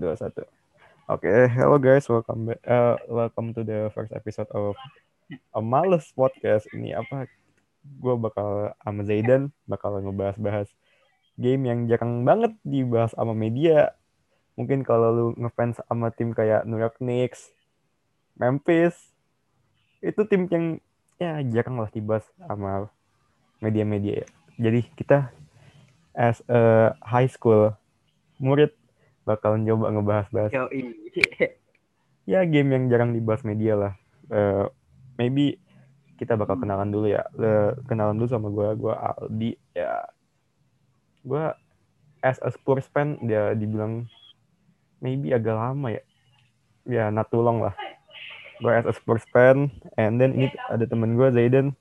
dua satu. Oke, hello guys, welcome back. Uh, welcome to the first episode of a Males Podcast. Ini apa? Gue bakal sama Zaidan bakal ngebahas-bahas game yang jarang banget dibahas sama media. Mungkin kalau lu ngefans sama tim kayak New York Knicks, Memphis, itu tim yang ya jarang lah dibahas sama media-media ya. Jadi kita as a high school murid bakal nyoba ngebahas-bahas ya game yang jarang dibahas media lah. Uh, maybe kita bakal kenalan dulu ya. Uh, kenalan dulu sama gue, gue Aldi ya. Gue as a Spurs fan dia dibilang maybe agak lama ya. Ya not too long lah. Gue as a Spurs fan and then ini ada temen gue Zaidan.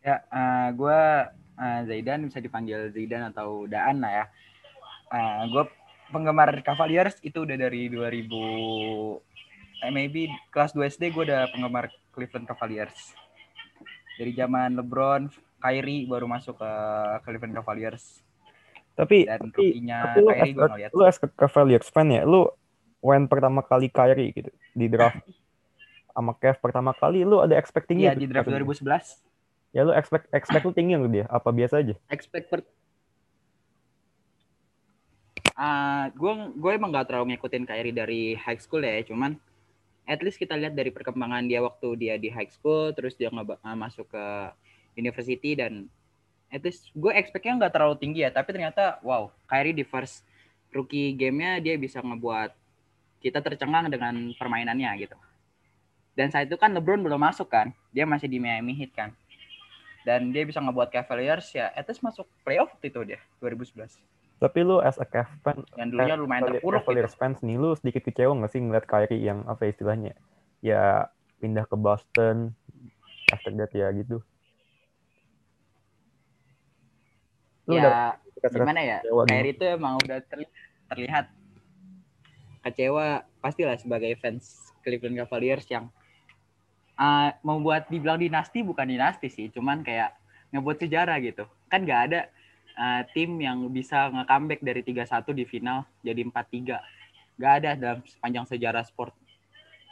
Ya, uh, gue uh, Zaidan bisa dipanggil Zaidan atau Daan lah ya. Uh, gue penggemar Cavaliers itu udah dari 2000 eh, maybe kelas 2 SD gue udah penggemar Cleveland Cavaliers. Dari zaman LeBron, Kyrie baru masuk ke Cleveland Cavaliers. Tapi Dan tapi, rookie-nya tapi lu, Kyrie as, gue ngeliat. lu as Cavaliers fan ya, lu when pertama kali Kyrie gitu di draft sama Kev pertama kali lu ada expecting Iya di draft 2011. Ya lu expect expect lu tinggi nggak dia? Apa biasa aja? Expect per Ah, gue gue emang gak terlalu ngikutin Kyrie dari high school ya, cuman at least kita lihat dari perkembangan dia waktu dia di high school, terus dia nggak masuk ke university dan at least gue expectnya nggak terlalu tinggi ya, tapi ternyata wow, Kyrie di first rookie gamenya dia bisa ngebuat kita tercengang dengan permainannya gitu. Dan saat itu kan LeBron belum masuk kan, dia masih di Miami Heat kan. Dan dia bisa ngebuat Cavaliers ya, at least masuk playoff itu dia 2011. Tapi lu as a Kev fan, Yang dulunya lumayan terpuruk Cavaliers gitu. fans nih, lu sedikit kecewa nggak sih ngeliat Kyrie yang apa ya istilahnya? Ya pindah ke Boston, after that ya gitu. Lu udah Ya gimana ya, gimana? Kyrie itu emang udah terli- terlihat kecewa pastilah sebagai fans Cleveland Cavaliers yang uh, membuat dibilang dinasti bukan dinasti sih, cuman kayak ngebuat sejarah gitu. Kan nggak ada uh, tim yang bisa nge-comeback dari 3-1 di final jadi 4-3. Nggak ada dalam sepanjang sejarah sport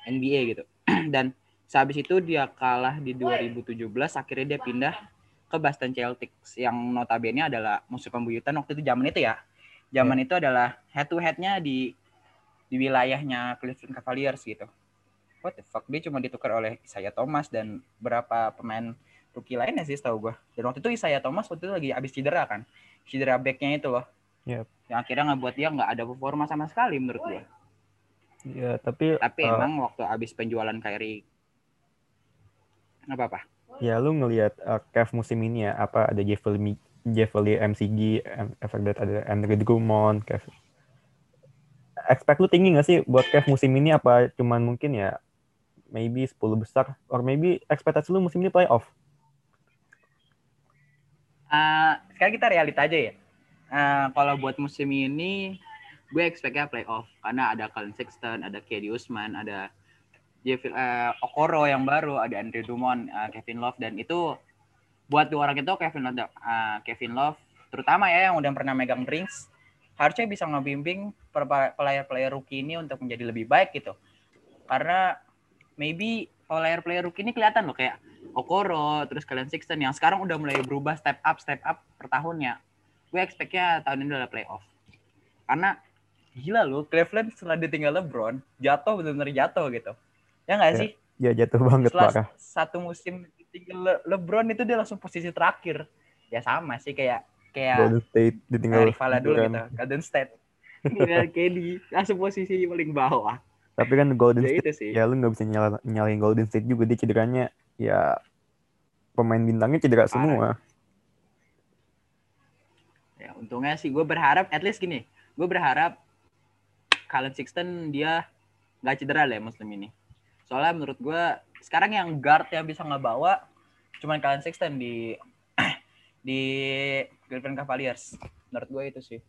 NBA gitu. Dan sehabis itu dia kalah di 2017, akhirnya dia pindah ke Boston Celtics yang notabene adalah musuh pembuyutan waktu itu zaman itu ya. Zaman itu adalah head to headnya di di wilayahnya Cleveland Cavaliers gitu. What the fuck dia cuma ditukar oleh Isaiah Thomas dan berapa pemain rookie lainnya sih setahu gue. Dan waktu itu Isaiah Thomas waktu itu lagi abis cedera kan. Cedera backnya itu loh. Yep. Yang akhirnya ngebuat dia nggak ada performa sama sekali menurut gue. Ya, tapi Tapi uh, emang waktu abis penjualan Kyrie nggak apa-apa. ya lu ngelihat uh, Kev musim ini ya apa ada Jeffrey Jeffrey MCG, that ada Andre Drummond, Kev. Expect lu tinggi gak sih buat Kev musim ini apa cuman mungkin ya maybe 10 besar or maybe ekspektasi lu musim ini playoff? Eh, sekarang kita realita aja ya. Eh, kalau buat musim ini, gue expect-nya playoff karena ada Colin Sexton, ada KD Usman, ada Jeff, eh, Okoro yang baru, ada Andre Drummond, eh, Kevin Love dan itu buat dua orang itu Kevin Love, eh, Kevin Love terutama ya yang udah pernah megang drinks harusnya bisa ngebimbing player-player rookie ini untuk menjadi lebih baik gitu. Karena maybe player-player rookie ini kelihatan loh kayak Okoro, terus kalian Sixten yang sekarang udah mulai berubah step up, step up per tahunnya. Gue expect-nya tahun ini adalah playoff. Karena gila loh, Cleveland setelah ditinggal LeBron, jatuh benar-benar jatuh gitu. Ya nggak Ya, sih? Ya jatuh banget Setelah parah. satu musim ditinggal Le- LeBron itu dia langsung posisi terakhir. Ya sama sih kayak kayak Golden State ditinggal rivalnya dulu Durant. gitu, Golden State. Dengan KD langsung posisi paling bawah. Tapi kan Golden Ya State sih. ya lu nggak bisa nyala, nyalain Golden State juga dia cederanya ya pemain bintangnya cedera Parah. semua. Ya, untungnya sih gue berharap at least gini, gue berharap Colin Sexton dia nggak cedera lah ya musim ini. Soalnya menurut gue sekarang yang guard yang bisa ngebawa cuman Colin Sexton di di Cleveland Cavaliers. Menurut gue itu sih.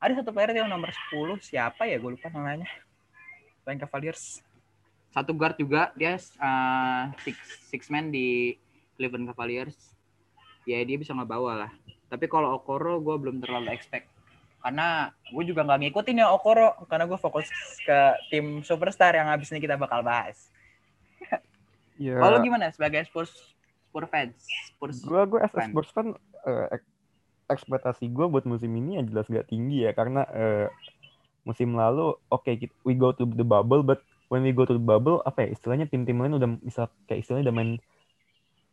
Ada satu player yang nomor 10 siapa ya gue lupa namanya. Cleveland Cavaliers. Satu guard juga dia uh, six, six man di Cleveland Cavaliers. Ya dia bisa ngebawa lah. Tapi kalau Okoro gue belum terlalu expect. karena gue juga nggak ngikutin ya Okoro karena gue fokus ke tim superstar yang habis ini kita bakal bahas. Ya, Kalau gimana sebagai Spurs Spurs fans? Spurs gue gue as fan. Spurs fan ek- ekspektasi gue buat musim ini ya jelas gak tinggi ya karena eh, musim lalu oke kita- we go to the bubble but when we go to the bubble apa ya istilahnya tim-tim lain udah bisa kayak istilahnya udah main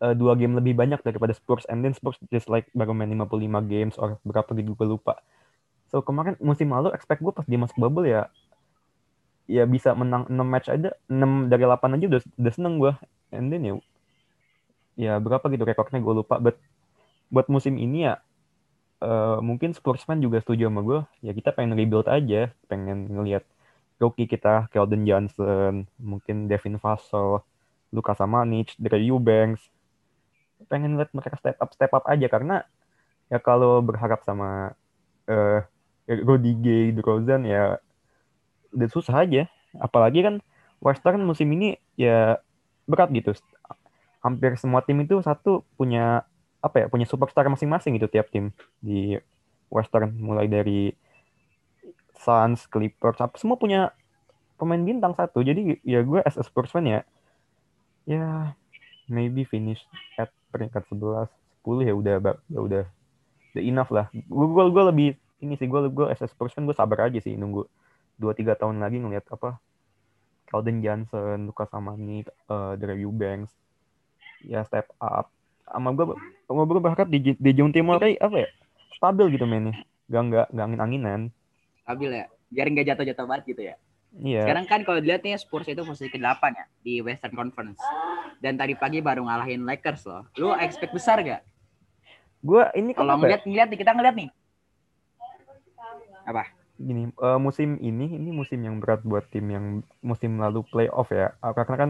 eh, dua game lebih banyak daripada Spurs and then Spurs just like baru main 55 games or berapa gitu gue lupa. So kemarin musim lalu expect gue pas dia masuk bubble ya ya bisa menang 6 match aja 6 dari 8 aja udah udah seneng gue and then ya ya berapa gitu rekornya gue lupa. But buat musim ini ya eh, mungkin Spurs fan juga setuju sama gue ya kita pengen rebuild aja pengen ngelihat rookie kita Keldon Johnson mungkin Devin Vassell Luka Samanic Drew Eubanks. Pengen lihat mereka step up step up aja karena ya kalau berharap sama eh Rudy Gay, DeRozan ya udah susah aja. Apalagi kan Western musim ini ya berat gitu. Hampir semua tim itu satu punya apa ya punya superstar masing-masing gitu tiap tim. Di Western mulai dari Suns, Clippers, apa semua punya pemain bintang satu. Jadi ya gue as a Spurs fan ya ya maybe finish at peringkat 11, 10 ya udah ya udah udah enough lah. Gue gue gue lebih ini sih gue gue as a Spurs fan gue sabar aja sih nunggu 2 3 tahun lagi ngelihat apa Keldon Johnson, Luka Samani, uh, Drew Eubanks ya step up sama gue gue berharap di di Timur Ray apa ya stabil gitu mainnya gak nggak nggak angin anginan stabil ya. Biar nggak jatuh-jatuh banget gitu ya. Iya. Sekarang kan kalau dilihat nih Spurs itu posisi ke-8 ya di Western Conference. Dan tadi pagi baru ngalahin Lakers loh. Lu expect besar gak gue ini kan kalau ya, ngeliat ngeliat nih kita ngeliat nih. Apa? Gini eh, musim ini ini musim yang berat buat tim yang musim lalu playoff ya. Ah, karena kan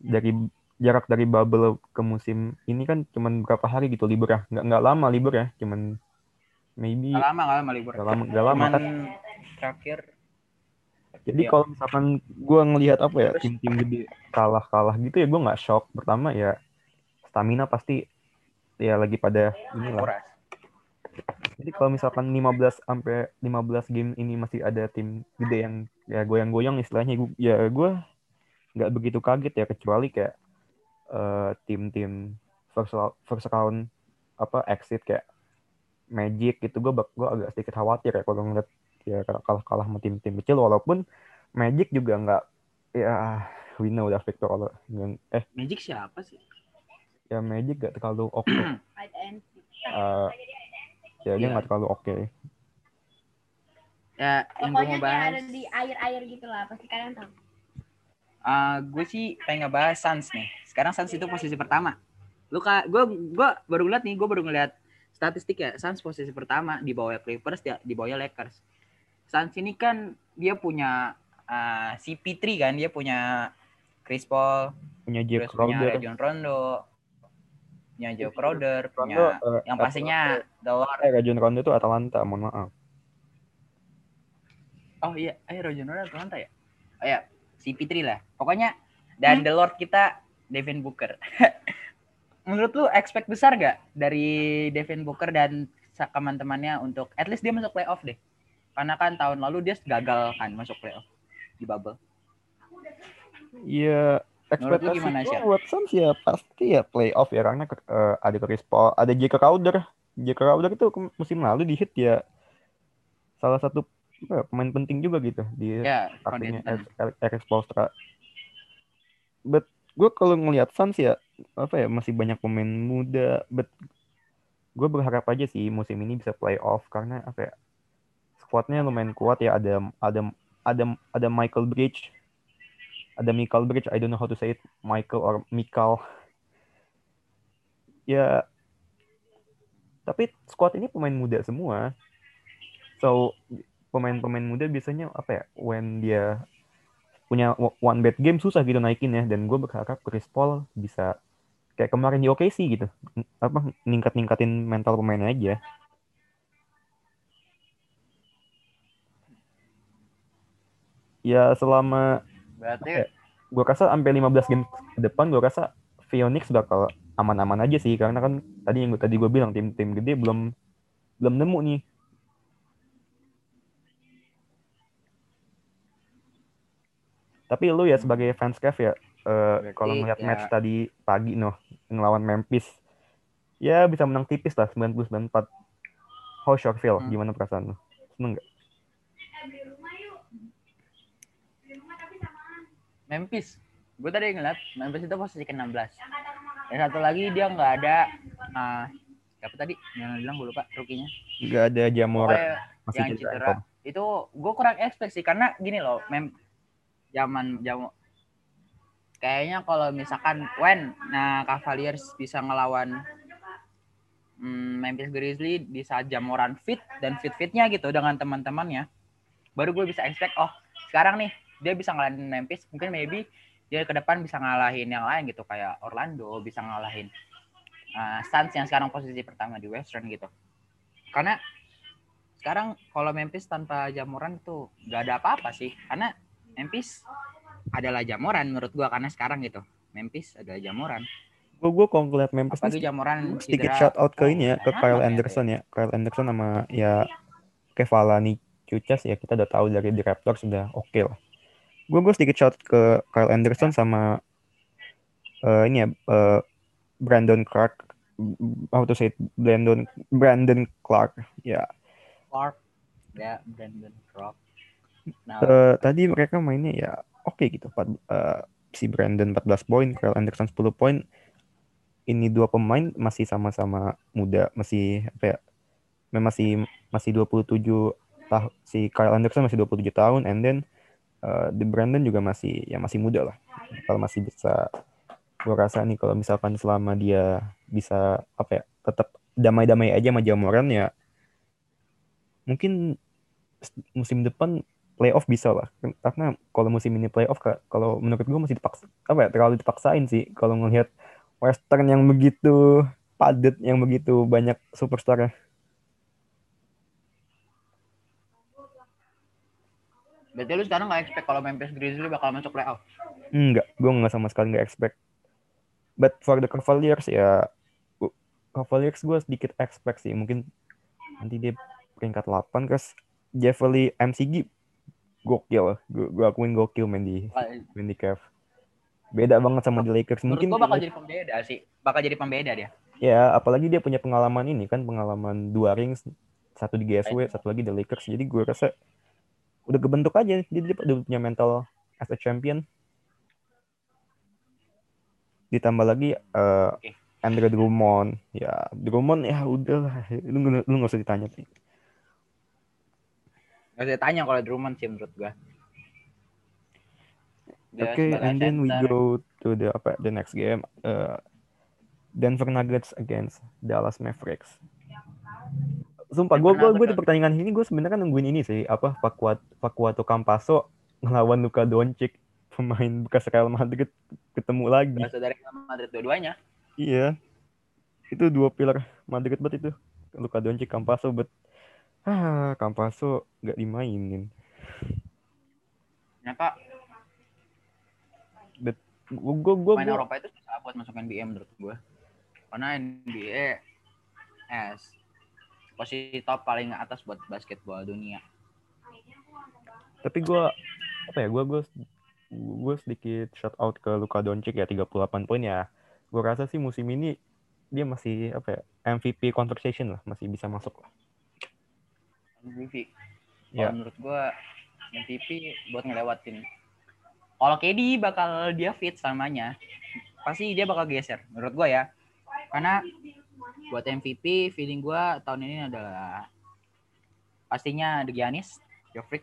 dari jarak dari bubble ke musim ini kan cuman berapa hari gitu libur ya. Nggak nggak lama libur ya cuman maybe Gak lama gak lama libur. Nggak lama nggak lama Cuman kan terakhir Jadi Iya. kalau misalkan gue ngelihat apa ya tim-tim gede kalah-kalah gitu ya gue nggak shock. Pertama ya stamina pasti ya lagi pada inilah. kuras Jadi kalau misalkan 15 sampai 15 game ini masih ada tim gede yang ya goyang-goyang istilahnya ya gue nggak begitu kaget ya kecuali kayak eh, tim-tim first first round apa exit kayak Magic gitu gue gue agak sedikit khawatir ya kalau ngeliat ya kalah-kalah sama tim-tim kecil walaupun Magic juga nggak ya we know udah victor all- eh Magic siapa sih ya Magic gak terlalu oke Eh, ya dia Iya. nggak terlalu oke ya yang gue mau bahas ada di air-air gitu lah, pasti kalian tahu. Ah, gue sih pengen ngebahas Suns nih. Sekarang Suns itu posisi pertama. Lu kak, gue gue baru ngeliat nih, gue baru ngeliat statistik ya. Suns posisi pertama di bawah Clippers, di, di bawah Lakers. Suns ini kan dia punya ah, CP3 kan, dia punya Chris Paul, punya Jake terus punya Crowder Rajon Rondo, punya Joe Crowder, Rondo punya eh, yang pastinya The Lord. eh Rajon Rondo itu Atalanta mohon maaf Oh iya, eh Rajon Rondo Atlanta ya? Oh ya, CP3 lah. Pokoknya dan The Lord kita Devin Booker. Menurut lu expect besar gak dari Devin Booker dan teman-temannya untuk at least dia masuk playoff deh. Karena kan tahun lalu dia gagal kan masuk playoff di bubble. Iya, ekspektasi gimana, gue buat Suns ya pasti ya playoff ya karena eh, ada Chris Paul, ada Jake Crowder. Jake Crowder itu musim lalu di hit ya salah satu ya, pemain penting juga gitu di Ya, artinya. Eric Spoelstra. But gue kalau ngelihat Suns ya apa ya masih banyak pemain muda. But gue berharap aja sih musim ini bisa playoff karena apa ya squadnya lumayan kuat ya. Ada ada ada ada Michael Bridge. Ada Michael Bridge. I don't know how to say it. Michael or Mikal. Ya tapi squad ini pemain muda semua. So pemain-pemain muda biasanya apa ya when dia punya one bad game susah gitu naikin ya. Dan gue berharap Chris Paul bisa kayak kemarin di OKC gitu. Apa ningkat-ningkatin mental pemainnya aja ya selama berarti ya, gue rasa sampai 15 game ke depan gue rasa Phoenix bakal aman-aman aja sih karena kan tadi yang tadi gue bilang tim-tim gede belum belum nemu nih tapi lu ya sebagai fans Kev ya uh, kalau melihat ya. match tadi pagi noh ngelawan Memphis ya bisa menang tipis lah 99-4 how shock feel hmm. gimana perasaan lu seneng gak? Memphis. Gue tadi ngeliat Memphis itu posisi ke-16. Dan satu lagi dia nggak ada siapa tadi yang bilang gue lupa rukinya. Gak ada Jamora masih yang cedera. cedera itu gue kurang expect sih karena gini loh mem zaman jam kayaknya kalau misalkan when nah Cavaliers bisa ngelawan hmm, Memphis Grizzlies di saat Jamoran fit dan fit fitnya gitu dengan teman-temannya baru gue bisa expect oh sekarang nih dia bisa ngalahin Memphis mungkin maybe dia ke depan bisa ngalahin yang lain gitu kayak Orlando bisa ngalahin uh, Suns yang sekarang posisi pertama di Western gitu. Karena sekarang kalau Memphis tanpa Jamoran itu nggak ada apa-apa sih karena Memphis adalah Jamoran menurut gua karena sekarang gitu Memphis adalah Jamoran. Gue gue ngeliat Memphis apalagi nih Jamoran sedikit shout out ke oh, ini ya ke enak Kyle Anderson ya. Kyle Anderson sama ya Kevalani Cucas ya kita udah tahu dari di Raptors sudah oke lah gue gue sedikit shout ke Kyle Anderson sama eh, ini ya eh, Brandon Clark. How to say it? Brandon Brandon Clark ya. Clark. Ya Brandon Clark. Nah. Eh, tadi mereka mainnya ya oke gitu. Empat- eh, si Brandon 14 poin Kyle Anderson 10 poin. Ini dua pemain masih sama-sama muda masih apa ya masih masih 27 tahun si Kyle Anderson masih 27 tahun and then uh, Brandon juga masih ya masih muda lah. Kalau masih bisa gua rasa nih kalau misalkan selama dia bisa apa ya tetap damai-damai aja sama Jamoran ya mungkin musim depan playoff bisa lah. Karena kalau musim ini playoff kalau menurut gua masih dipaksa apa ya terlalu dipaksain sih kalau ngelihat Western yang begitu padat yang begitu banyak superstar berarti lu sekarang nggak expect kalau Memphis Grizzlies bakal masuk playoff Enggak, gue nggak sama sekali nggak expect. But for the Cavaliers ya, Cavaliers gue sedikit expect sih. Mungkin nanti dia peringkat 8 terus Jeffrey MCG gokil. Gue gue akuin gokil main di main di Cavs. Beda banget sama di Lakers. menurut Mungkin gua bakal jadi pembeda sih bakal jadi pembeda dia ya apalagi dia punya pengalaman ini kan pengalaman dua rings satu di GSW satu lagi di Lakers jadi gue rasa udah kebentuk aja jadi dia udah punya mental as a champion ditambah lagi eh Oke. Andre Drummond ya Drummond ya udah lah lu lu nggak usah ditanya sih Gak usah tanya kalau Drummond sih menurut gua. Dia Oke, sebagai and then we center. go to the apa the next game. Uh, Denver Nuggets against Dallas Mavericks. Sumpah, gue gue gue di pertandingan ini gue sebenarnya nungguin ini sih apa Pakuat Pakuato Campaso ngelawan Luka Doncic pemain bekas Real Madrid ketemu lagi. Berasal dari Real Madrid dua-duanya. Iya, itu dua pilar Madrid banget itu. Luka Doncic Campaso bet ah Campaso nggak dimainin. Ternyata Gue gue gue pemain Eropa itu susah buat masuk NBA menurut gua. Karena NBA es posisi top paling atas buat basketball dunia. tapi gue apa ya gue gue gue sedikit shout out ke Luka Doncic ya 38 poin ya gue rasa sih musim ini dia masih apa ya MVP conversation lah masih bisa masuk lah MVP. Ya. Menurut gua MVP buat ngelewatin. Kalau KD bakal dia fit samanya, pasti dia bakal geser menurut gua ya. Karena buat MVP feeling gua tahun ini adalah pastinya The Giannis, Joffrey.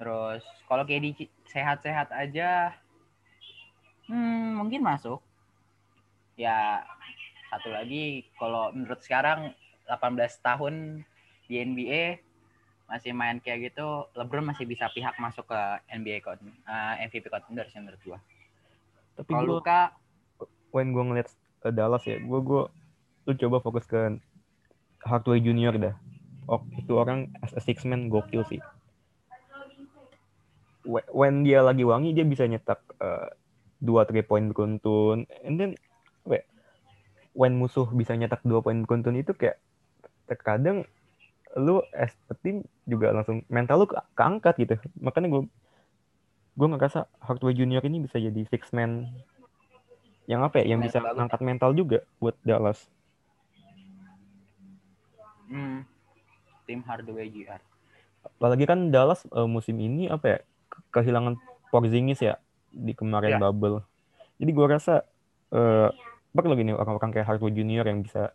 Terus kalau KD sehat-sehat aja hmm, mungkin masuk. Ya satu lagi kalau menurut sekarang 18 tahun di NBA masih main kayak gitu, LeBron masih bisa pihak masuk ke NBA con eh, MVP contender sih menurut gua. tapi Kalau gue Luka when gue ngeliat uh, Dallas ya gue gue lu coba fokus ke Hardaway Junior dah. Oh itu orang as a six man gokil sih. Wh- when dia lagi wangi dia bisa nyetak uh, dua three point beruntun. And then apa ya, when musuh bisa nyetak dua poin beruntun itu kayak terkadang lu as a team juga langsung mental lu ke- keangkat gitu. Makanya gue gue ngerasa Hardaway Junior ini bisa jadi six man. Yang apa ya, yang bisa ngangkat mental juga buat Dallas. Hmm. Tim Hardaway Jr. Apalagi kan Dallas eh, musim ini apa ya ke- kehilangan Porzingis ya di kemarin Ya. bubble. Jadi gue rasa eh perlu gini orang-orang kayak Hardaway Junior yang bisa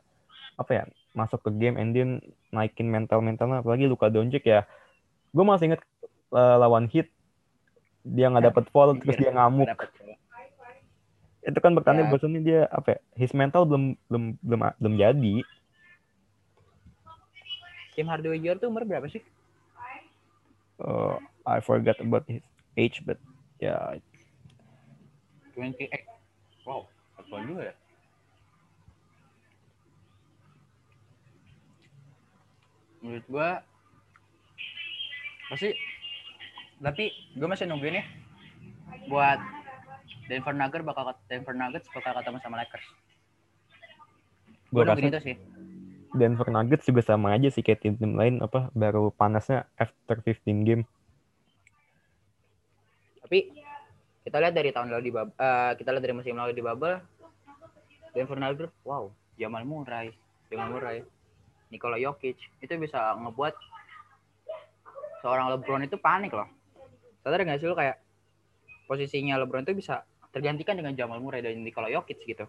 apa ya masuk ke game and then naikin mental mentalnya apalagi Luka Doncic ya. Gue masih inget eh, lawan Heat dia nggak dapet foul terus dia ngamuk. Itu kan bertanda Ya. bahwasanya dia apa ya, his mental belum belum belum belum jadi. Tim Hardaway Jr. tuh umur berapa sih? Uh, I forgot about his age but ya 28. Wow, tua juga ya. Menurut gua pasti tapi gue masih nungguin ya buat Denver Nuggets bakal Denver Nuggets bakal ketemu sama Lakers. gue nungguin rasa itu sih. Denver Nuggets juga sama aja sih kayak tim-tim lain apa baru panasnya after 15 game. Tapi kita lihat dari tahun lalu di bubble, kita lihat dari musim lalu di bubble, Denver Nuggets, wow, Jamal Murray, Jamal Murray, Nikola Jokic itu bisa ngebuat seorang LeBron itu panik loh. Sadar nggak sih lu kayak posisinya LeBron itu bisa tergantikan dengan Jamal Murray dan Nikola Jokic gitu.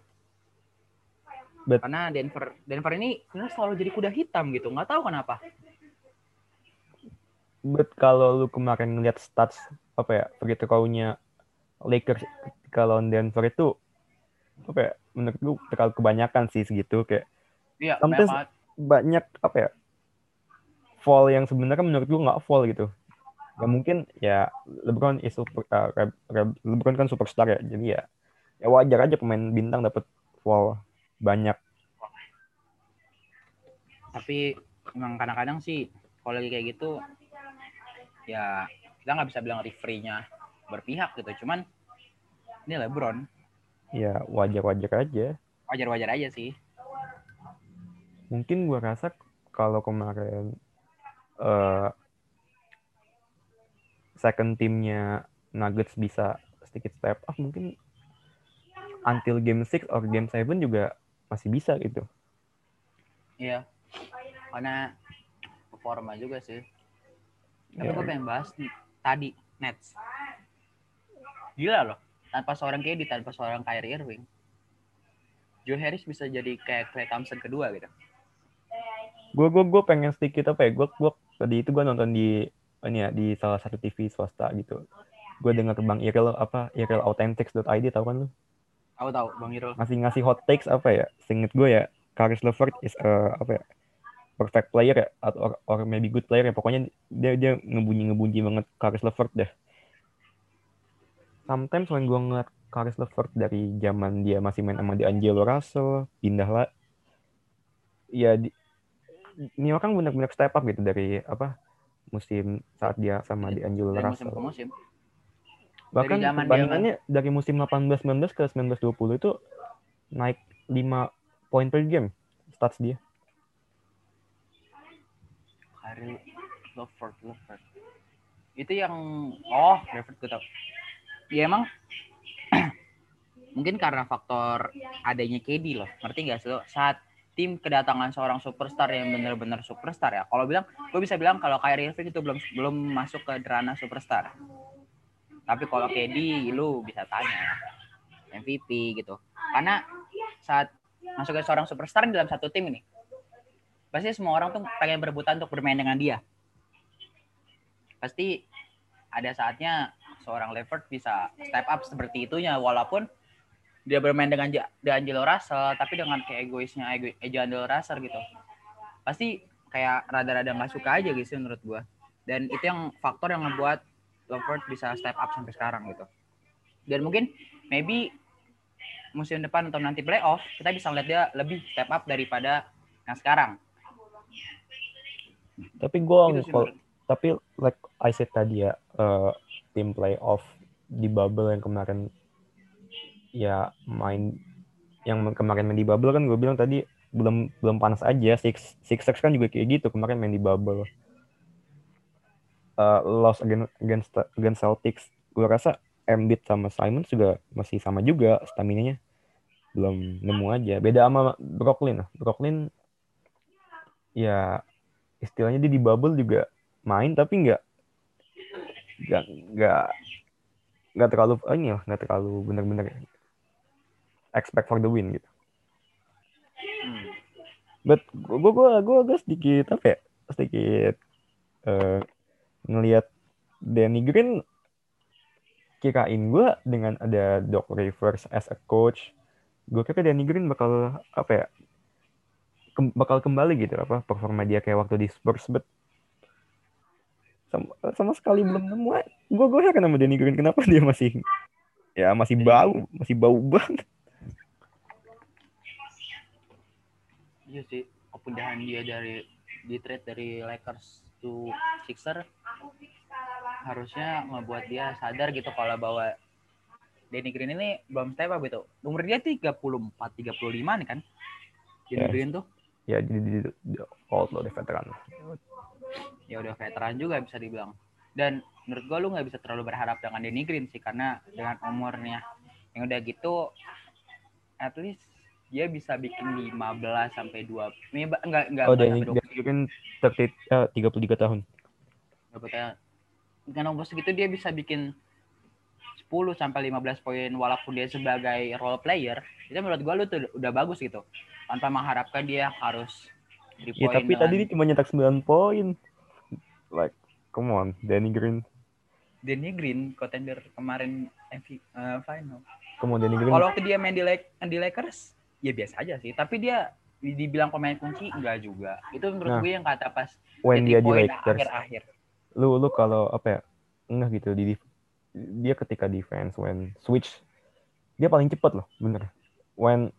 Bet- Karena Denver Denver ini sebenarnya selalu jadi kuda hitam gitu, nggak tahu kenapa. But kalau lu kemarin ngeliat stats apa ya begitu kaunya Lakers kalau Denver itu apa ya menurut gue terlalu kebanyakan sih segitu kayak Iya, Sometimes- banyak banyak apa ya fall yang sebenarnya menurut gue nggak fall gitu. Ya mungkin ya LeBron is super, uh, LeBron kan superstar ya jadi ya ya wajar aja pemain bintang dapat fall banyak. Tapi emang kadang-kadang sih kalau lagi kayak gitu ya kita nggak bisa bilang referee-nya berpihak gitu cuman ini LeBron Ya wajar-wajar aja. wajar-wajar aja sih mungkin gua rasa kalau kemarin eh second timnya Nuggets bisa sedikit step up mungkin until game 6 or game 7 juga masih bisa gitu. iya karena performa juga sih tapi Ya. gue pengen bahas nih tadi Nets gila loh tanpa seorang KD tanpa seorang Kyrie Irving Joe Harris bisa jadi kayak Klay Thompson kedua gitu Gue gue gue pengen sedikit apa ya? Gue gue tadi itu gue nonton di ini ya di salah satu TV swasta gitu. Gue dengar Bang Iril apa irilauthentics.id tahu kan lu? aku tahu Bang Irul Ngasih ngasih hot takes apa ya? Seinget gue ya Karis Levert is a, apa ya? perfect player ya atau or, or maybe good player ya pokoknya dia dia ngebunyi ngebunyi banget Karis Levert deh. Sometimes when gue ngeliat Karis Levert dari zaman dia masih main sama D'Angelo Russell pindah lah ya di, ini orang benar-benar step up gitu dari apa musim saat dia sama D'Angelo dari musim Russell. ke musim Bahkan zaman dia perbandingannya dari musim 18-19 ke 19-20 itu naik 5 poin per game stats dia. Harry Levert Levert itu yang oh Levert gue tau ya emang mungkin karena faktor adanya KD loh. Ngerti gak sih lo? Saat tim kedatangan seorang superstar yang benar-benar superstar ya. Kalau bilang gue bisa bilang kalau Kyrie Irving itu belum belum masuk ke ranah superstar. Tapi kalau KD lu bisa tanya MVP gitu. Karena saat masuk ke seorang superstar dalam satu tim ini pasti semua orang tuh pengen berebutan untuk bermain dengan dia. Pasti ada saatnya seorang Levert bisa step up seperti itunya walaupun dia bermain dengan D'Angelo Russell tapi dengan kayak egoisnya ego, D'Angelo Russell gitu. Pasti kayak rada-rada nggak suka aja gitu menurut gua. Dan itu yang faktor yang ngebuat Levert bisa step up sampai sekarang gitu. Dan mungkin maybe musim depan atau nanti playoff kita bisa ngeliat dia lebih step up daripada yang sekarang. Tapi gue Gitu tapi like I said tadi ya eh, tim playoff di bubble yang kemarin ya main yang kemarin main di bubble kan gue bilang tadi belum belum panas aja. Six Sixers kan juga kayak gitu kemarin main di bubble. Eh, loss against against against Celtics gue rasa Embiid sama Simon juga masih sama juga stamina-nya. Belum nemu aja. Beda sama Brooklyn lah. Brooklyn ya istilahnya dia di bubble juga main tapi nggak nggak nggak nggak terlalu oh ini lah nggak terlalu bener-bener expect for the win gitu. But gue gue gue agak sedikit apa ya? Sedikit eh ngelihat Danny Green kirain gue dengan ada Doc Rivers as a coach gue kira Danny Green bakal apa ya kem- bakal kembali gitu apa performa dia kayak waktu di Spurs but sama, sama sekali belum nemu. Gue gue heran sama Danny Green kenapa dia masih ya masih bau masih bau banget. Iya sih, kepindahan dia dari di trade dari Lakers to Sixer harusnya ngebuat dia sadar gitu kalau bahwa Danny Green ini belum step up gitu. Umur dia 34, 35 nih kan. Danny Yes. Green tuh ya di, di, di, di old loh, the veteran ya udah veteran juga bisa dibilang. Dan menurut gua lu nggak bisa terlalu berharap dengan Danny Green sih karena dengan umurnya yang udah gitu at least dia bisa bikin 15 sampai 2 ini ba- enggak enggak oh enggak Danny, 20. Danny Green 30, eh, 33 tahun Nggak percaya. Dengan umur segitu dia bisa bikin 10 sampai 15 poin walaupun dia sebagai role player. Itu menurut gua lu tuh udah bagus gitu. Tanpa mengharapkan dia harus 3 ya tapi dengan tadi dia cuma nyetak 9 poin like come on Danny Green Danny Green contender kemarin MV, eh, final. come on Danny Green Kalau waktu dia main di, Lak- di Lakers ya biasa aja sih, tapi dia di- dibilang pemain kunci enggak juga. Itu menurut Nah, gue yang kata pas when jadi dia di poin Lakers akhir-akhir. Lu lu kalau apa ya enggak gitu di dia ketika defense when switch dia paling cepat loh bener. When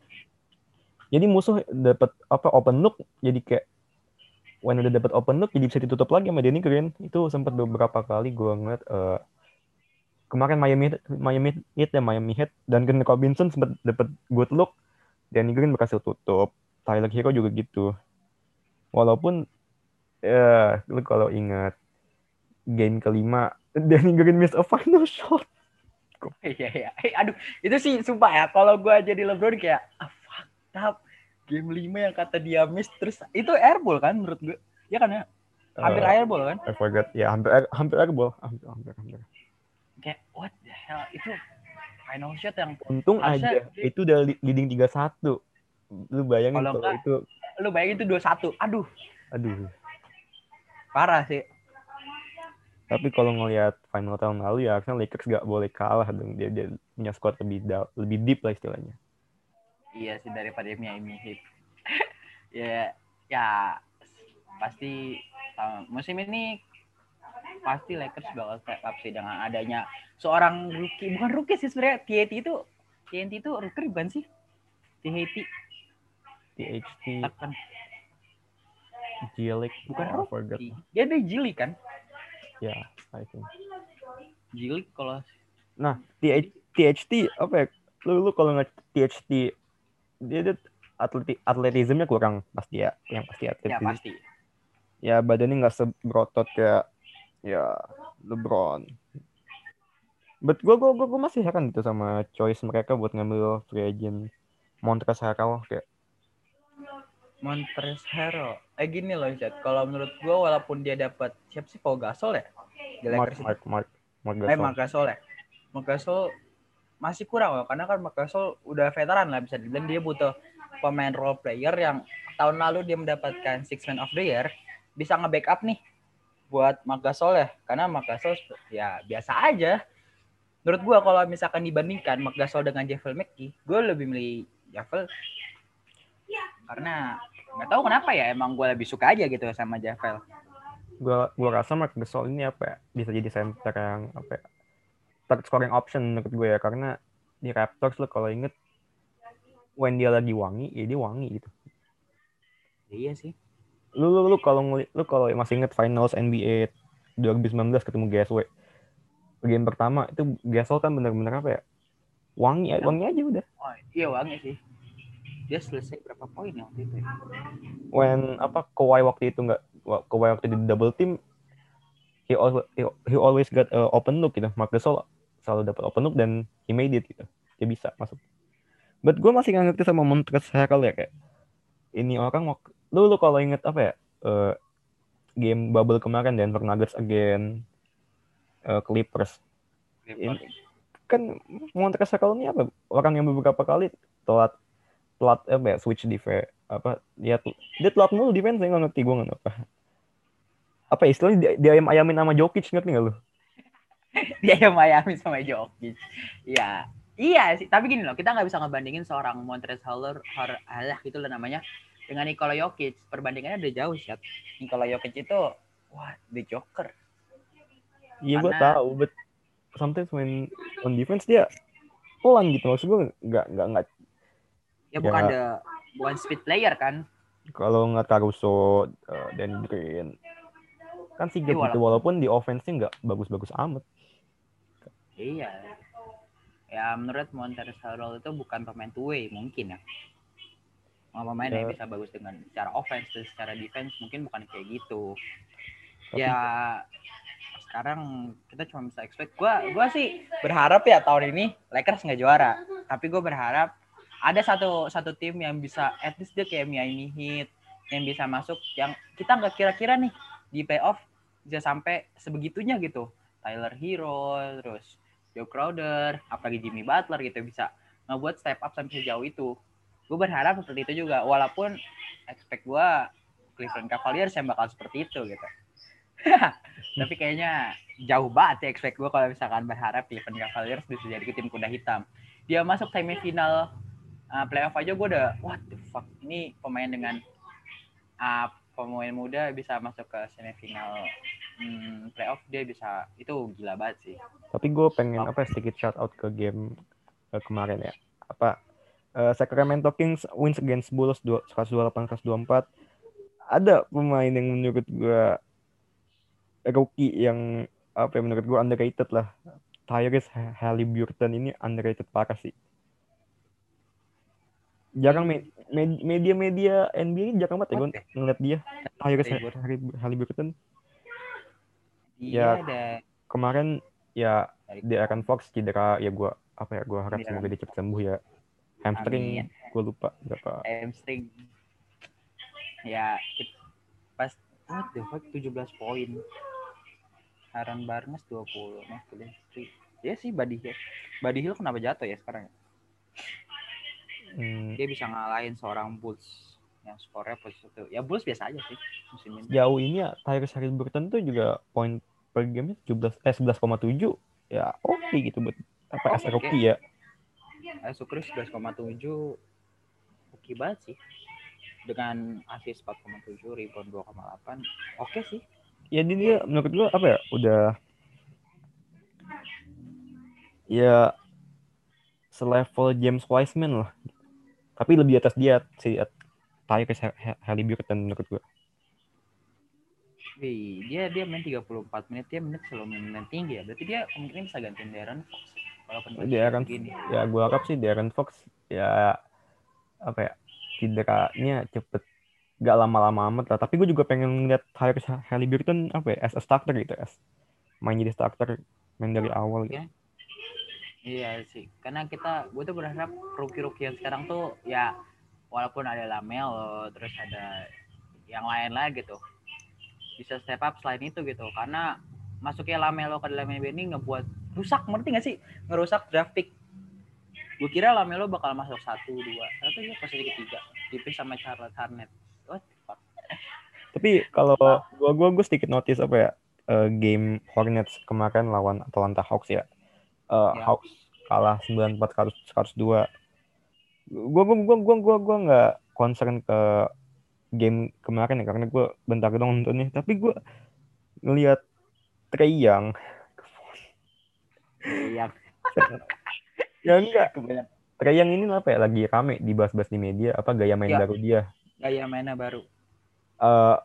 jadi musuh dapat apa open look jadi kayak when udah dapat open look jadi bisa ditutup lagi sama Danny Green. Itu sempat beberapa kali gua ngeliat eh, kemarin Miami Miami Heat ya Miami Heat dan Ken Robinson sempat dapat good look. Danny Green berhasil tutup. Tyler Hero juga gitu. Walaupun ya lu kalau ingat game kelima Danny Green miss a final shot Iya iya. Eh, aduh, itu sih sumpah ya. Kalau gua jadi LeBron kayak ah fucked up. Game 5 yang kata dia miss terus itu airball kan menurut gua. Iya kan ya? Hampir Eh, airball kan? I forgot ya hampir air- hampir airball hampir hampir, hampir. Kayak what the hell itu final shot yang untung aja dia- itu udah leading 3-1 lu bayangin Kalau itu lu bayangin itu 21. Aduh, aduh parah sih. Tapi kalau ngelihat final tahun lalu ya harusnya Lakers gak boleh kalah dong. Dia, dia punya squad lebih da- lebih deep lah istilahnya. Iya sih daripada Miami Heat. ya ya pasti uh, musim ini pasti Lakers bakal step up sih dengan adanya seorang rookie. Bukan rookie sih sebenarnya TNT itu TNT itu rookie bukan sih? TNT THT akan Jilic bukan oh, rookie. Dia ada Jili kan ya I think. Jili kalau nah TH, THT apa ya? Lu lu kalau ngeliat THT dia, dia atleti, atletismnya kurang pasti ya yang pasti ya atletis pasti. Ya badannya nggak sebrotot kayak ya LeBron. But gue gua, gua, gua masih heran gitu sama choice mereka buat ngambil free agent Montrezl Harrell kayak Montrezl Harrell eh gini loh Chat kalau menurut gua walaupun dia dapat siapa sih Paul Gasol ya Mark? Mark Mark Mark Eh, Gasol. Marc Gasol ya. Marc Gasol masih kurang loh, karena kan Marc Gasol udah veteran lah bisa dibilang dia butuh pemain role player yang tahun lalu dia mendapatkan Six Man of the Year bisa nge-backup nih buat Marc Gasol ya, karena Marc Gasol ya biasa aja. Menurut gua kalau misalkan dibandingkan Marc Gasol dengan Javel McGee, gua lebih milih Javel karena nggak tahu kenapa ya emang gua lebih suka aja gitu sama Javel. Gua gua rasa Mark Gasol ini apa ya bisa jadi center yang apa ya third scoring option menurut gue ya karena di Raptors lo kalau inget when dia lagi wangi ya dia wangi gitu. Iya sih. Lu lu, lu kalau lu kalau masih inget finals NBA 2019 ketemu GSW game pertama itu Gasol kan bener-bener apa ya wangi wangi aja udah Oh, iya wangi sih. Dia selesai berapa poin ya waktu itu? ya? when apa Kawhi waktu itu nggak Kawhi waktu di double team he always he, he always got a open look gitu. Mark Gasol selalu dapat open loop dan he made it gitu. Dia bisa masuk. But gue masih nggak ngerti sama Montrezl Harrell ya kayak. Ini orang mau lu lu kalau inget apa ya eh, game bubble kemarin Denver Nuggets again eh, Clippers. Ini kan Montrezl Harrell ini apa? Orang yang beberapa kali telat telat apa ya switch defense apa dia tuh dia telat mulu defense nggak ngerti gue nggak apa apa ya, istilahnya dia, dia ayam ayamin sama Jokic ngerti nggak lu dia yang Miami sama Jokic. Iya, iya sih. Tapi gini loh, kita nggak bisa ngebandingin seorang Montrezl Harrell, Har alah gitu lah namanya, dengan Nikola Jokic. Perbandingannya udah jauh sih. Nikola Jokic itu, wah, the Joker. iya gue tahu but sometimes when on defense dia pelan gitu maksud gue nggak nggak nggak Ya Ya. bukan the bukan speed player kan. kalau nggak Caruso uh, dan Green kan sih Iya, gitu walaupun di offense-nya nggak bagus-bagus amat Iya. Ya menurut Montrezl Harrell itu bukan pemain two way mungkin ya. Mau pemain yang Ya. bisa bagus dengan secara offense dan secara defense mungkin bukan kayak gitu. Tapi- Ya sekarang kita cuma bisa expect. Gua gua sih berharap ya tahun ini Lakers nggak juara. Tapi gue berharap ada satu satu tim yang bisa at least dia kayak Miami Heat yang bisa masuk yang kita nggak kira-kira nih di playoff bisa sampai sebegitunya gitu. Tyler Hero, terus Joe Crowder, apalagi Jimmy Butler gitu bisa ngebuat step up sampai sejauh itu. Gue berharap seperti itu juga, walaupun expect gue Cleveland Cavaliers yang bakal seperti itu gitu. Tapi kayaknya jauh banget sih expect gue kalau misalkan berharap Cleveland Cavaliers bisa jadi tim kuda hitam. Dia masuk semifinal uh, playoff aja gue udah what the fuck ini pemain dengan uh, pemain muda bisa masuk ke semifinal hmm, playoff dia bisa itu gila banget sih. tapi gue pengen apa ya, sedikit shout out ke game uh, kemarin ya. Apa uh, Sacramento Kings wins against Bulls 2 128 124 ada pemain yang menurut gue rookie yang apa ya, menurut gue underrated lah. Tyrese Halliburton ini underrated parah sih jarang me- me- media-media NBA jarang banget ya gue ngeliat dia Tyrese Halliburton. Hall- Halliburton Dia Ya. ada kemarin ya di Aaron Fox cedera ya gue apa ya gue harap Iya. semoga dia cepat sembuh ya hamstring gue lupa berapa hamstring. Ya, pas what the fuck 17 poin. Aaron Barnes 20, Mas. Ya sih Buddy Hill. Buddy Hill kenapa jatuh ya sekarang? ya? Hmm, Dia bisa ngalahin seorang Bulls yang skornya posisi satu. Ya Bulls biasa aja sih musim ini. jauh ini ya Tyrese Halliburton tuh juga poin per game 17 eh 11,7 ya oke gitu buat apa Oke. rookie ya Eh, Sukri 11,7 oke banget sih. Dengan assist 4,7, rebound 2,8. Oke sih. ya dia, dia menurut gue apa ya udah ya selevel James Wiseman lah tapi lebih atas dia si Tyrese Ha- Halliburton menurut gue Wih, dia dia main 34 menit, dia menit selalu main tinggi ya. Berarti dia kemungkinan bisa gantiin Darren Fox. Walaupun Di Aaron begini. ya gue harap sih Darren Fox ya apa ya cederanya cepet gak lama-lama amat lah tapi gue juga pengen ngeliat Tyrese Halliburton apa ya as a starter gitu as main jadi starter main dari awal gitu. Ya. Iya sih, karena kita gue tuh berharap rookie-rookie yang sekarang tuh ya walaupun ada Lamelo terus ada yang lain lah gitu bisa step up selain itu gitu. Karena masuknya Lamelo ke dalam NBA ini ngebuat rusak ngerti gak sih? Ngerusak draft pick. Gue kira Lamelo bakal masuk satu dua ternyata dia posisi ketiga tipis sama Charlotte Hornet what the fuck? Tapi kalau gue gua gue sedikit notice apa ya eh, game Hornets kemarin lawan Atlanta Hawks ya Eh, Ya. Hawks kalah 94 100 102 gue gue gue gue gue gue nggak concern ke game kemarin ya karena gue bentar dong nontonnya. Tapi gue ngelihat Trey Young. Iya ya enggak. Trey Young ini apa ya? Lagi rame dibahas-bahas di media. Apa gaya main Ya. baru dia? Gaya mainnya baru. Eh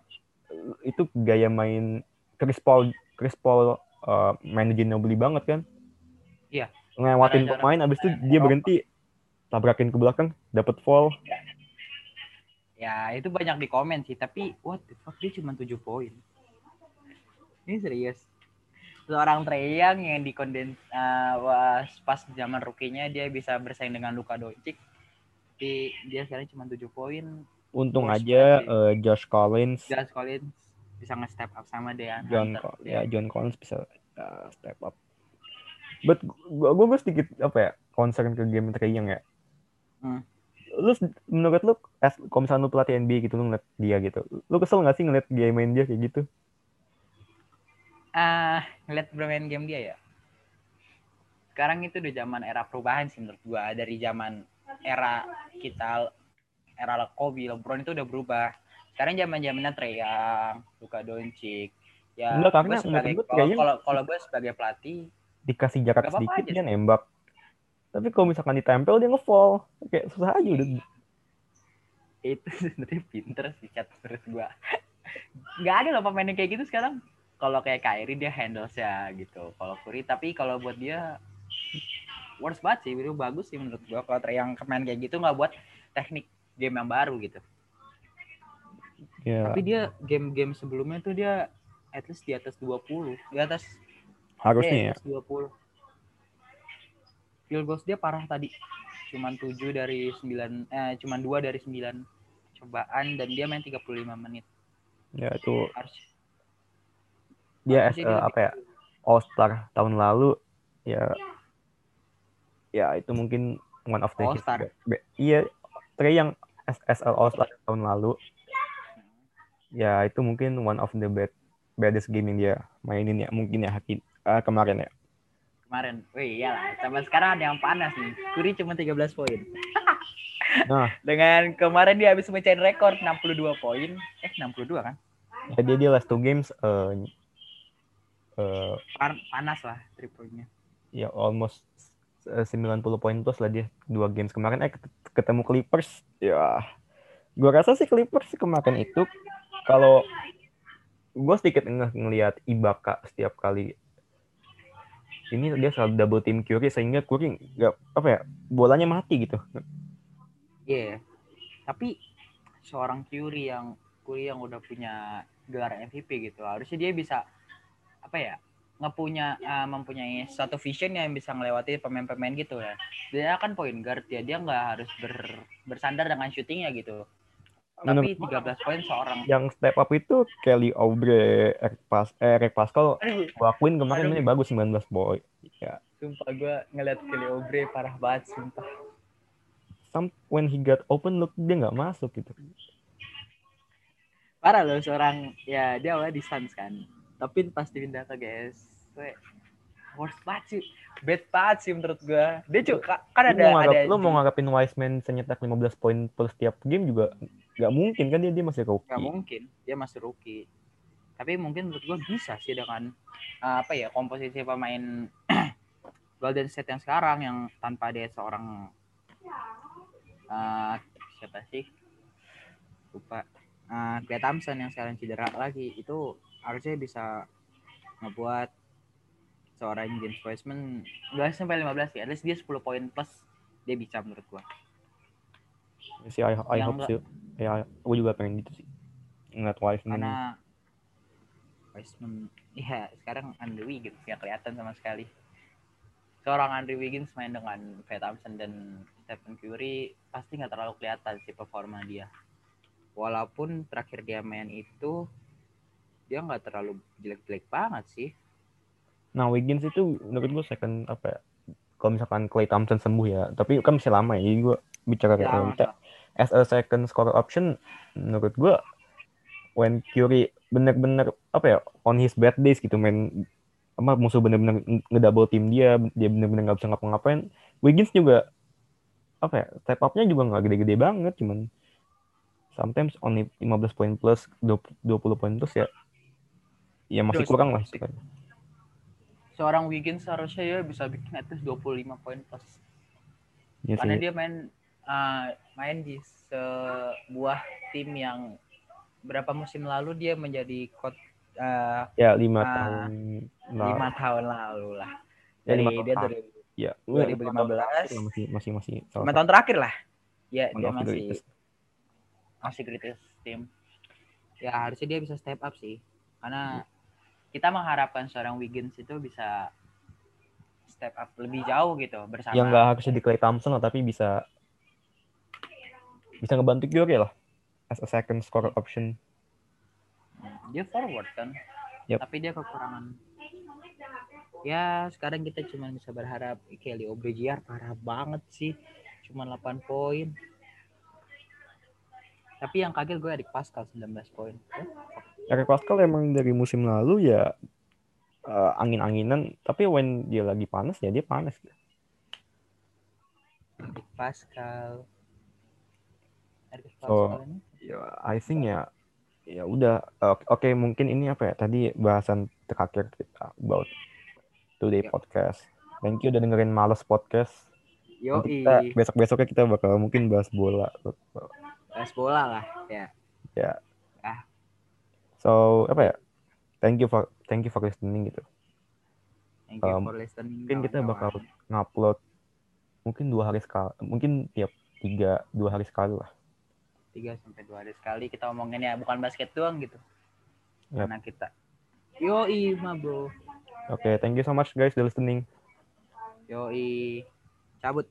itu gaya main Chris Paul Chris Paul eh, main Ginobili banget kan Iya. ngelewatin pemain abis itu dia berhenti tabrakin ke belakang dapat foul Ya itu banyak di komen sih, tapi what the fuck dia cuma 7 poin. Ini serius. seorang Trey Young yang dikondens uh, was pas zaman rookie-nya dia bisa bersaing dengan Luka Doncic. Tapi dia sekarang cuma 7 poin. Untung Worst aja eh, Josh Collins, Josh Collins bisa nge-step up sama dia. John Co- ya John Collins bisa uh, step up. But gua gua, gua sedikit apa ya concern ke game Trae Young ya. Hmm. Lu menurut lu as kalau misalnya lu pelatih NBA gitu lu ngeliat dia gitu. Lu kesel gak sih ngeliat dia main dia kayak gitu? Ah, ngeliat bermain game dia ya. Sekarang itu udah zaman era perubahan sih menurut gua dari zaman era kita era Kobe, LeBron itu udah berubah. Sekarang zaman zamannya Trey Young, Luka Doncic. Ya, Enggak, karena gua sebagai kalau kalau gue sebagai pelatih Dikasih jarak Gak sedikit aja dia nembak. Tapi kalau misalkan ditempel dia nge-fall. Kayak susah aja udah. itu sebenarnya pinter sih cat menurut gua. Nggak ada loh pemain yang kayak gitu sekarang. Kalau kayak Kyrie dia handles ya gitu. Kalau Curry tapi kalau buat dia worst banget sih, itu bagus sih menurut gua. Kalau yang main kayak gitu nggak buat teknik game yang baru gitu. Ya, Tapi dia game-game sebelumnya tuh dia at least di atas 20, di atas harusnya ya. eh, atas 20. Field goals dia parah tadi. Cuman 7 dari 9 eh cuman 2 dari 9 cobaan dan dia main 35 menit. Ya itu Harus dia as, eh, lebih- apa ya All Star tahun lalu ya ya itu mungkin one of the All-Star. be- be- iya Trey yang SSL All Star tahun lalu ya itu mungkin one of the bad baddest game yang dia mainin ya mungkin ya Hakim ah, kemarin ya kemarin. Wih, iyalah. Sampai sekarang ada yang panas nih. Curry cuma 13 poin. Nah. Dengan kemarin dia habis mecahin rekor 62 poin. Eh, 62 kan? ya dia dia last two games eh eh, Pan- panas lah triple-nya. ya almost eh, 90 poin plus lah dia dua games kemarin eh ket- ketemu Clippers ya gua rasa sih Clippers kemarin itu kalau gue sedikit ngeh ngelihat Ibaka setiap kali ini dia selalu double team Curry sehingga Curry nggak apa ya bolanya mati gitu Iya. Tapi seorang Curry yang Curry yang udah punya gelar MVP gitu, harusnya dia bisa apa ya? ngepunya eh, mempunyai satu vision yang bisa melewati pemain-pemain gitu ya. Dia kan point guard ya, dia nggak harus ber- bersandar dengan shootingnya gitu. Tapi Menurut 13 poin seorang yang step up itu Kelly Oubre, Eric, Pas eh, Eric Pascal, Aduh, gua akuin kemarin Aduh. ini bagus 19 boy. Ya, sumpah gue ngeliat Kelly Oubre parah banget sumpah. some when he got open look dia nggak masuk gitu. Parah loh seorang ya dia awalnya di Suns kan. Tapi pas dipindah ke GS, gue worst banget sih. Bad banget sih menurut gue. Dia juga kan ada lu mau, ada lu mau nganggapin Wiseman senyetak 15 poin per setiap game juga nggak mungkin kan dia dia masih nggak rookie. mungkin dia masih rookie. Tapi mungkin menurut gue bisa sih dengan uh, apa ya komposisi pemain Golden State yang sekarang yang tanpa dia seorang uh, siapa sih lupa uh, Klay Thompson yang sekarang cedera lagi itu harusnya bisa ngebuat seorang James Wiseman nggak sampai 15 ya, at least dia 10 poin plus dia bisa menurut gua. Si I, I Yang hope sih. Ya, gue juga pengen gitu sih. Ngeliat Wiseman. karena Wiseman ya sekarang Andrew Wiggins nggak kelihatan sama sekali seorang Andrew Wiggins main dengan Klay Thompson dan Stephen Curry pasti nggak terlalu kelihatan sih performa dia walaupun terakhir dia main itu dia nggak terlalu jelek-jelek banget sih Nah Wiggins itu menurut gue second apa ya? Kalau misalkan Clay Thompson sembuh ya, tapi kan masih lama ya. Jadi gue bicara Ya, kayak. As a second scorer option, menurut gue when Curry bener-bener apa ya on his bad days gitu main apa musuh bener-bener ngedouble team dia, dia bener-bener nggak bisa ngapa-ngapain. Wiggins juga apa ya step up-nya juga nggak gede-gede banget, cuman sometimes only 15 poin plus 20, 20 poin plus ya ya masih kurang lah istilahnya. seorang Wiggins seharusnya ya bisa bikin at least 25 poin plus Ya karena sih. dia main uh, main di sebuah tim yang berapa musim lalu dia menjadi coach uh, Ya lima Ah, tahun lima tahun lalu lah. Ya, dari lima dia dari Ya, 2015. masih masih masih salah lima tahun terakhir lah. Ya dia masih greatest. masih greatest team ya harusnya dia bisa step up sih. Karena kita mengharapkan seorang Wiggins itu bisa step up lebih jauh gitu bersama. Yang nggak harus jadi Clay Thompson lah tapi bisa bisa ngebantu Curry lah as a second scorer option. Dia forward kan? Yap. tapi dia kekurangan. Ya sekarang kita cuma bisa berharap Kelly Jr. parah banget sih. Cuma 8 poin. Tapi yang kaget gue Erik Pascal 19 poin. Eric Pascal emang dari musim lalu ya eh, angin-anginan. Tapi when dia lagi panas ya dia panas. Erik Pascal So, ya I think ya ya udah. Oke oke, mungkin ini apa ya? Tadi bahasan terakhir kita about today Yep. podcast. Thank you udah dengerin males podcast. Yo kita besok besoknya kita bakal mungkin bahas bola. Bahas bola lah ya. So apa ya? Thank you for thank you for listening gitu. Thank you Um, for listening mungkin kita bakal ngupload mungkin dua hari sekali mungkin tiap tiga dua hari sekali lah tiga sampai dua hari sekali kita omongin ya bukan basket doang gitu. Yap. karena kita. Yoi ma bro. Oke thank you so much guys udah listening. Yoi. Cabut